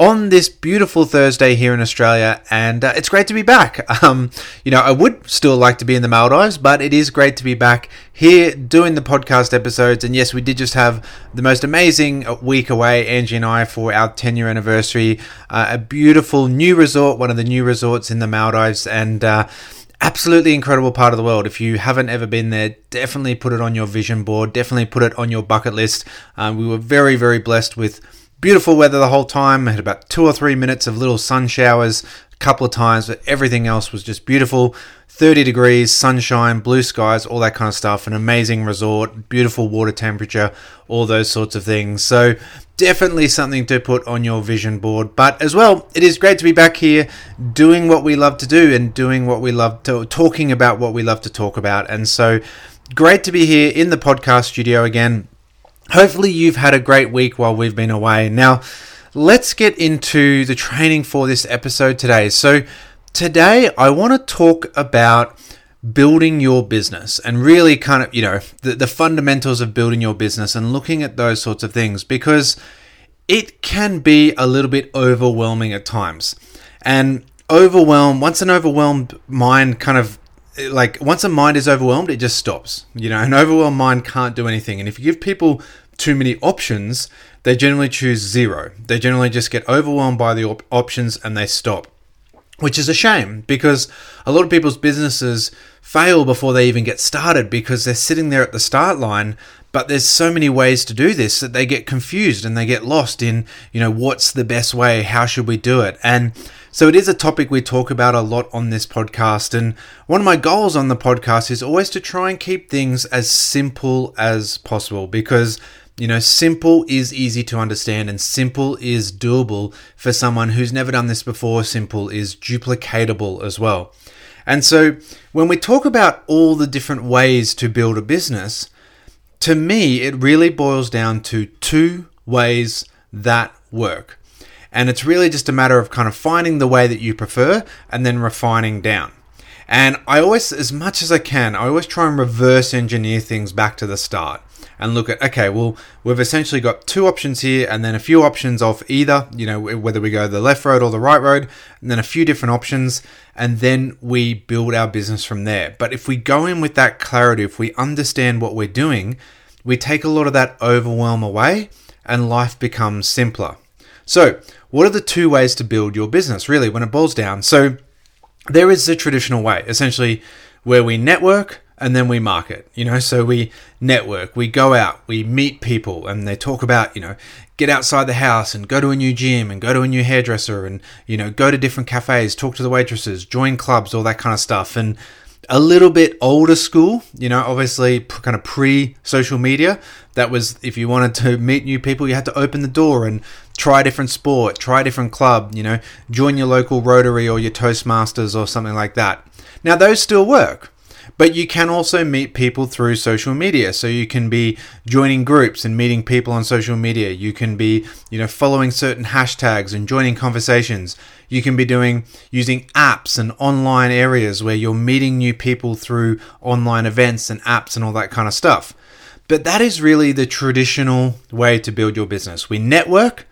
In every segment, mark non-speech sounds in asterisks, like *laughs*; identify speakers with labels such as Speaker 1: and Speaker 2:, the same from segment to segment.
Speaker 1: on this beautiful Thursday here in Australia, and uh, it's great to be back. *laughs* Um, you know, I would still like to be in the Maldives, but it is great to be back here doing the podcast episodes. And yes, we did just have the most amazing week away, Angie and I, for our 10 year anniversary. Uh, a beautiful new resort, one of the new resorts in the Maldives, and uh, absolutely incredible part of the world. If you haven't ever been there, definitely put it on your vision board. Definitely put it on your bucket list. Um, we were very, very blessed with Beautiful weather the whole time. had about two or three minutes of little sun showers a couple of times, but everything else was just beautiful. 30 degrees, sunshine, blue skies, all that kind of stuff. An amazing resort, beautiful water temperature, all those sorts of things. So, definitely something to put on your vision board. But as well, it is great to be back here doing what we love to do and doing what we love to, talking about what we love to talk about. And so, great to be here in the podcast studio again hopefully you've had a great week while we've been away. Now, let's get into the training for this episode today. So, today I want to talk about building your business and really kind of, you know, the, the fundamentals of building your business and looking at those sorts of things because it can be a little bit overwhelming at times. And overwhelm, once an overwhelmed mind kind of like once a mind is overwhelmed, it just stops. You know, an overwhelmed mind can't do anything. And if you give people too many options, they generally choose zero. They generally just get overwhelmed by the op- options and they stop. Which is a shame because a lot of people's businesses fail before they even get started because they're sitting there at the start line but there's so many ways to do this that they get confused and they get lost in you know what's the best way how should we do it and so it is a topic we talk about a lot on this podcast. And one of my goals on the podcast is always to try and keep things as simple as possible because, you know, simple is easy to understand and simple is doable for someone who's never done this before. Simple is duplicatable as well. And so when we talk about all the different ways to build a business, to me, it really boils down to two ways that work. And it's really just a matter of kind of finding the way that you prefer and then refining down. And I always, as much as I can, I always try and reverse engineer things back to the start and look at, okay, well, we've essentially got two options here and then a few options off either, you know, whether we go the left road or the right road, and then a few different options, and then we build our business from there. But if we go in with that clarity, if we understand what we're doing, we take a lot of that overwhelm away and life becomes simpler. So, what are the two ways to build your business, really, when it boils down? So, there is the traditional way, essentially, where we network and then we market. You know, so we network, we go out, we meet people, and they talk about, you know, get outside the house and go to a new gym and go to a new hairdresser and, you know, go to different cafes, talk to the waitresses, join clubs, all that kind of stuff. And a little bit older school, you know, obviously kind of pre social media. That was if you wanted to meet new people, you had to open the door and try a different sport, try a different club, you know, join your local Rotary or your Toastmasters or something like that. Now, those still work. But you can also meet people through social media. So you can be joining groups and meeting people on social media. You can be, you know, following certain hashtags and joining conversations. You can be doing using apps and online areas where you're meeting new people through online events and apps and all that kind of stuff. But that is really the traditional way to build your business. We network,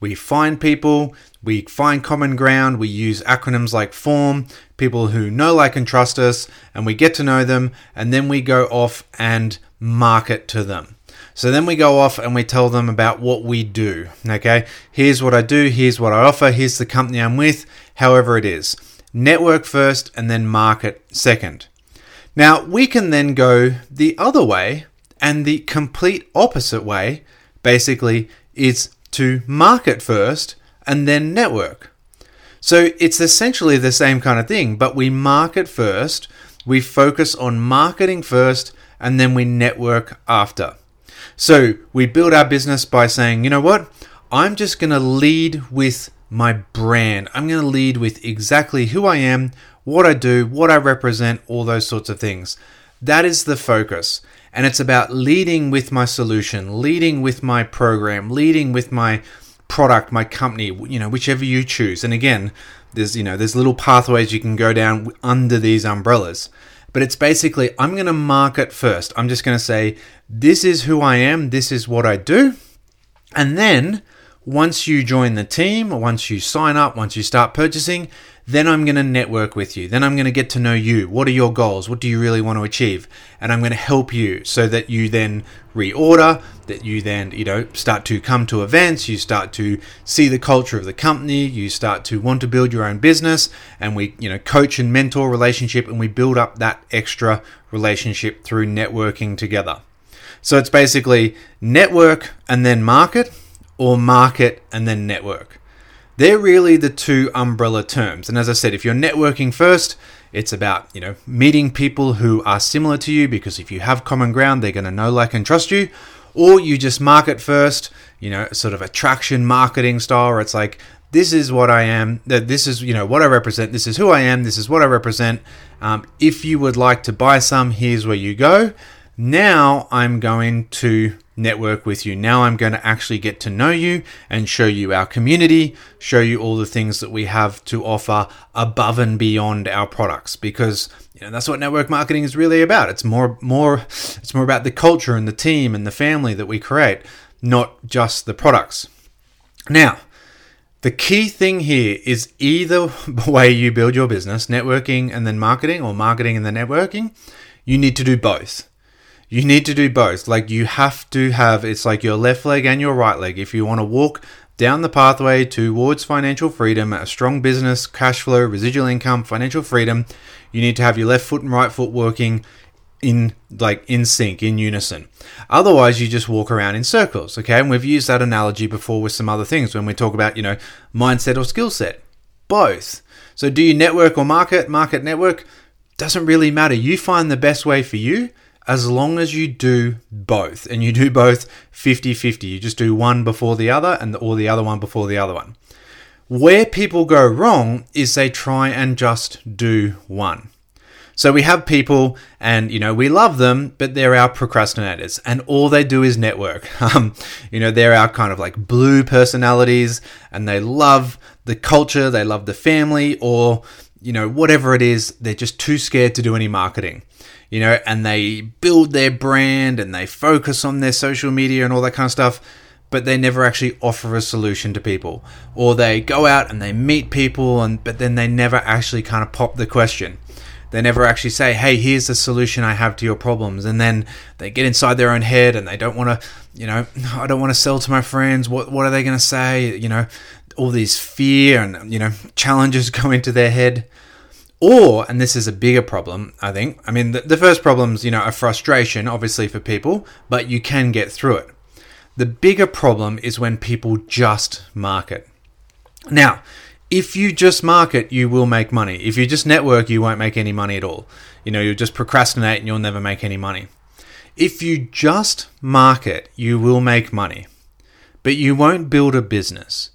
Speaker 1: we find people, we find common ground, we use acronyms like FORM, people who know, like, and trust us, and we get to know them, and then we go off and market to them. So then we go off and we tell them about what we do. Okay, here's what I do, here's what I offer, here's the company I'm with, however it is. Network first and then market second. Now we can then go the other way, and the complete opposite way basically is to market first and then network. So it's essentially the same kind of thing, but we market first, we focus on marketing first, and then we network after. So we build our business by saying, you know what? I'm just going to lead with my brand. I'm going to lead with exactly who I am, what I do, what I represent, all those sorts of things. That is the focus. And it's about leading with my solution, leading with my program, leading with my product, my company, you know, whichever you choose. And again, there's, you know, there's little pathways you can go down under these umbrellas. But it's basically, I'm going to market first. I'm just going to say, this is who I am, this is what I do. And then once you join the team, once you sign up, once you start purchasing, then I'm going to network with you. Then I'm going to get to know you. What are your goals? What do you really want to achieve? And I'm going to help you so that you then reorder, that you then, you know, start to come to events, you start to see the culture of the company, you start to want to build your own business, and we, you know, coach and mentor relationship and we build up that extra relationship through networking together. So it's basically network and then market or market and then network. They're really the two umbrella terms. And as I said, if you're networking first, it's about, you know, meeting people who are similar to you because if you have common ground, they're going to know, like, and trust you. Or you just market first, you know, sort of attraction marketing style where it's like, this is what I am, that this is, you know, what I represent, this is who I am, this is what I represent. Um, if you would like to buy some, here's where you go. Now I'm going to network with you. Now I'm going to actually get to know you and show you our community, show you all the things that we have to offer above and beyond our products because you know that's what network marketing is really about. It's more more it's more about the culture and the team and the family that we create, not just the products. Now, the key thing here is either *laughs* way you build your business, networking and then marketing or marketing and then networking, you need to do both you need to do both. Like you have to have it's like your left leg and your right leg. If you want to walk down the pathway towards financial freedom, a strong business, cash flow, residual income, financial freedom, you need to have your left foot and right foot working in like in sync in unison. Otherwise you just walk around in circles okay? And we've used that analogy before with some other things when we talk about you know mindset or skill set. Both. So do you network or market? Market network doesn't really matter. You find the best way for you as long as you do both and you do both 50 50. You just do one before the other and or the other one before the other one. Where people go wrong is they try and just do one. So we have people, and you know we love them, but they're our procrastinators, and all they do is network. *laughs* Um, you know they're our kind of like blue personalities, and they love the culture, they love the family, or you know whatever it is. They're just too scared to do any marketing you know, and they build their brand and they focus on their social media and all that kind of stuff, but they never actually offer a solution to people. Or they go out and they meet people and but then they never actually kind of pop the question. They never actually say, "Hey, here's the solution I have to your problems." And then they get inside their own head and they don't want to, you know, I don't want to sell to my friends. What what are they going to say? You know, all these fear and you know challenges *laughs* go into their head or, and this is a bigger problem, I think. I mean, the, the first problem's, you know, a frustration, obviously, for people, but you can get through it. The bigger problem is when people just market. Now, if you just market, you will make money. If you just network, you won't make any money at all. You know, you'll just procrastinate and you'll never make any money. If you just market, you will make money, but you won't build a business.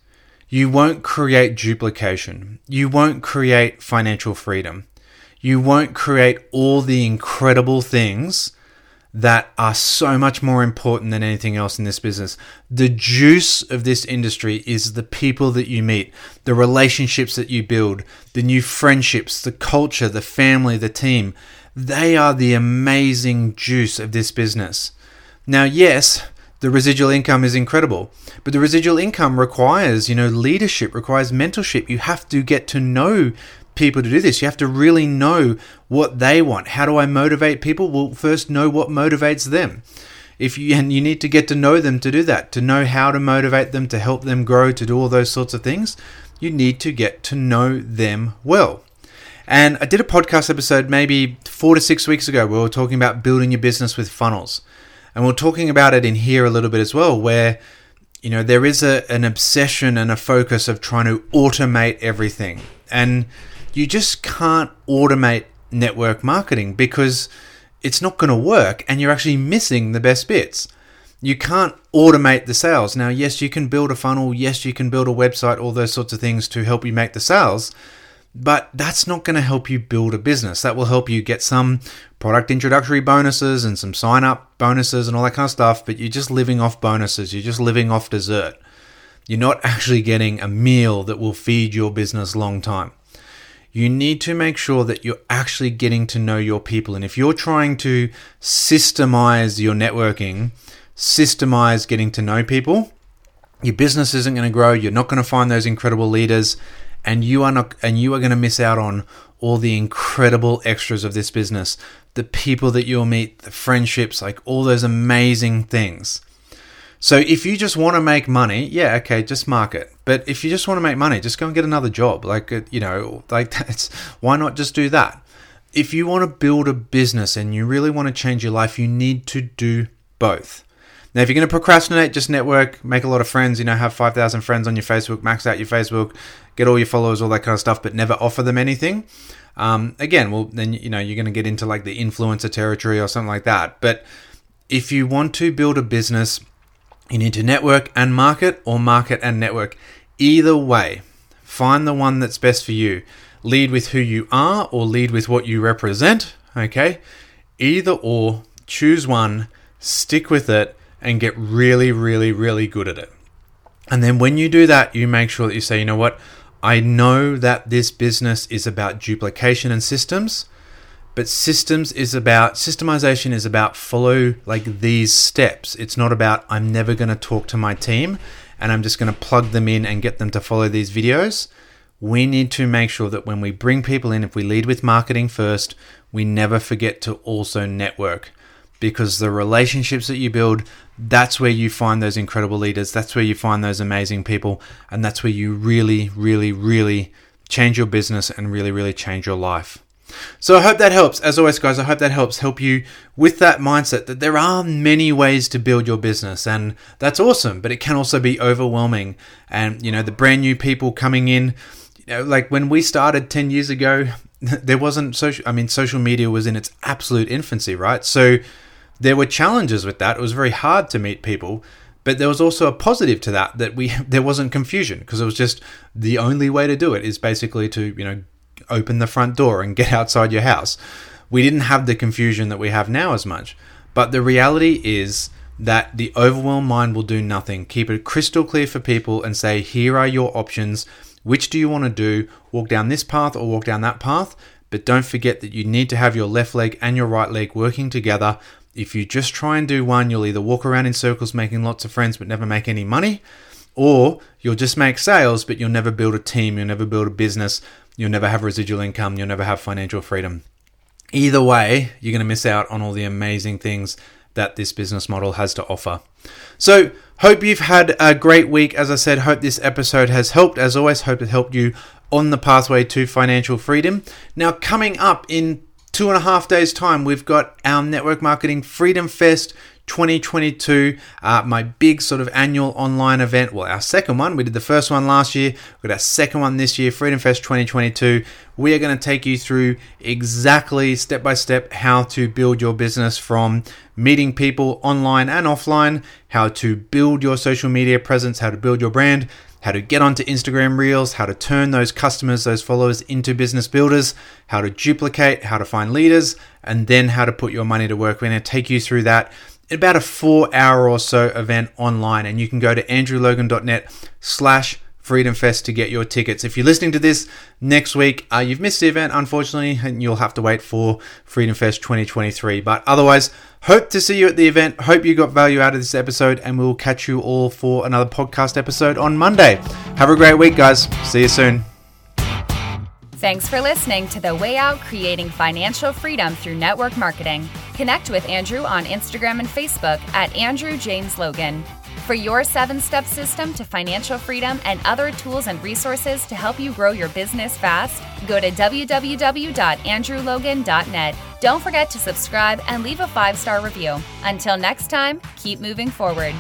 Speaker 1: You won't create duplication. You won't create financial freedom. You won't create all the incredible things that are so much more important than anything else in this business. The juice of this industry is the people that you meet, the relationships that you build, the new friendships, the culture, the family, the team. They are the amazing juice of this business. Now, yes, the residual income is incredible. But the residual income requires, you know, leadership, requires mentorship. You have to get to know people to do this. You have to really know what they want. How do I motivate people? Well, first know what motivates them. If you and you need to get to know them to do that, to know how to motivate them, to help them grow, to do all those sorts of things, you need to get to know them well. And I did a podcast episode maybe 4 to 6 weeks ago where we were talking about building your business with funnels. And we're talking about it in here a little bit as well, where you know there is a, an obsession and a focus of trying to automate everything, and you just can't automate network marketing because it's not going to work, and you're actually missing the best bits. You can't automate the sales. Now, yes, you can build a funnel. Yes, you can build a website, all those sorts of things to help you make the sales. But that's not going to help you build a business. That will help you get some product introductory bonuses and some sign up bonuses and all that kind of stuff. But you're just living off bonuses. You're just living off dessert. You're not actually getting a meal that will feed your business long time. You need to make sure that you're actually getting to know your people. And if you're trying to systemize your networking, systemize getting to know people, your business isn't going to grow. You're not going to find those incredible leaders, and you are not, and you are going to miss out on all the incredible extras of this business, the people that you'll meet, the friendships, like all those amazing things. So if you just want to make money, yeah, okay, just market. But if you just want to make money, just go and get another job. Like uh, you know, like *laughs* that's why not just do that? If you want to build a business and you really want to change your life, you need to do both. Now, if you're going to procrastinate, just network, make a lot of friends, you know, have 5,000 friends on your Facebook, max out your Facebook, get all your followers, all that kind of stuff, but never offer them anything. Um, again, well, then, you know, you're going to get into like the influencer territory or something like that. But if you want to build a business, you need to network and market or market and network. Either way, find the one that's best for you. Lead with who you are or lead with what you represent. Okay. Either or, choose one, stick with it and get really, really, really good at it. And then when you do that, you make sure that you say, you know what? I know that this business is about duplication and systems, but systems is about systemization is about follow like these steps. It's not about I'm never going to talk to my team and I'm just going to plug them in and get them to follow these videos. We need to make sure that when we bring people in, if we lead with marketing first, we never forget to also network because the relationships that you build, that's where you find those incredible leaders. That's where you find those amazing people. And that's where you really, really, really change your business and really, really change your life. So I hope that helps. As always, guys, I hope that helps help you with that mindset that there are many ways to build your business, and that's awesome. But it can also be overwhelming. And you know, the brand new people coming in, you know, like when we started ten years ago, *laughs* there wasn't social. I mean, social media was in its absolute infancy, right? So there were challenges with that. It was very hard to meet people, but there was also a positive to that that we *laughs* there wasn't confusion because it was just the only way to do it is basically to you know open the front door and get *laughs* outside your house. We didn't have the confusion that we have now as much. But the reality is that the overwhelmed mind will do nothing. Keep it crystal clear for people and say, here are your options. Which do you want to do? Walk down this path or walk down that path? But don't forget that you need to have your left leg and your right leg working together if you just try and do one, you'll either walk around in circles making lots of friends but never make any money, or you'll just make sales but you'll never build a team, you'll never build a business, you'll never have residual income, you'll never have financial freedom. Either way, you're going to miss out on all the amazing things that this business model has to offer. So, hope you've had a great week. As I said, hope this episode has helped. As always, hope it helped you on the pathway to financial freedom. Now, coming up in two and a half days' time, we've got our Network Marketing Freedom Fest 2022, uh, my big sort of annual online event. Well, our second one, we did the first one last year, we got our second one this year, Freedom Fest 2022. We are going to take you through exactly step by step how to build your business from meeting people online and offline, how to build your social media presence, how to build your brand how to get onto Instagram Reels, how to turn those customers, those followers into business builders, how to duplicate, how to find leaders, and then how to put your money to work. We're going to take you through that about a four hour or so event online. And you can go to andrewlogan.net slash Freedom Fest to get your tickets. If you're listening to this next week, uh, you've missed the event, unfortunately, and you'll have to wait for Freedom Fest 2023. But otherwise, hope to see you at the event. Hope you got value out of this episode, and we'll catch you all for another podcast episode on Monday. Have a great week, guys. See you soon.
Speaker 2: Thanks for listening to The Way Out Creating Financial Freedom Through Network Marketing. Connect with Andrew on Instagram and Facebook at Andrew James Logan. For your seven step system to financial freedom and other tools and resources to help you grow your business fast, go to www.andrewlogan.net. Don't forget to subscribe and leave a five star review. Until next time, keep moving forward.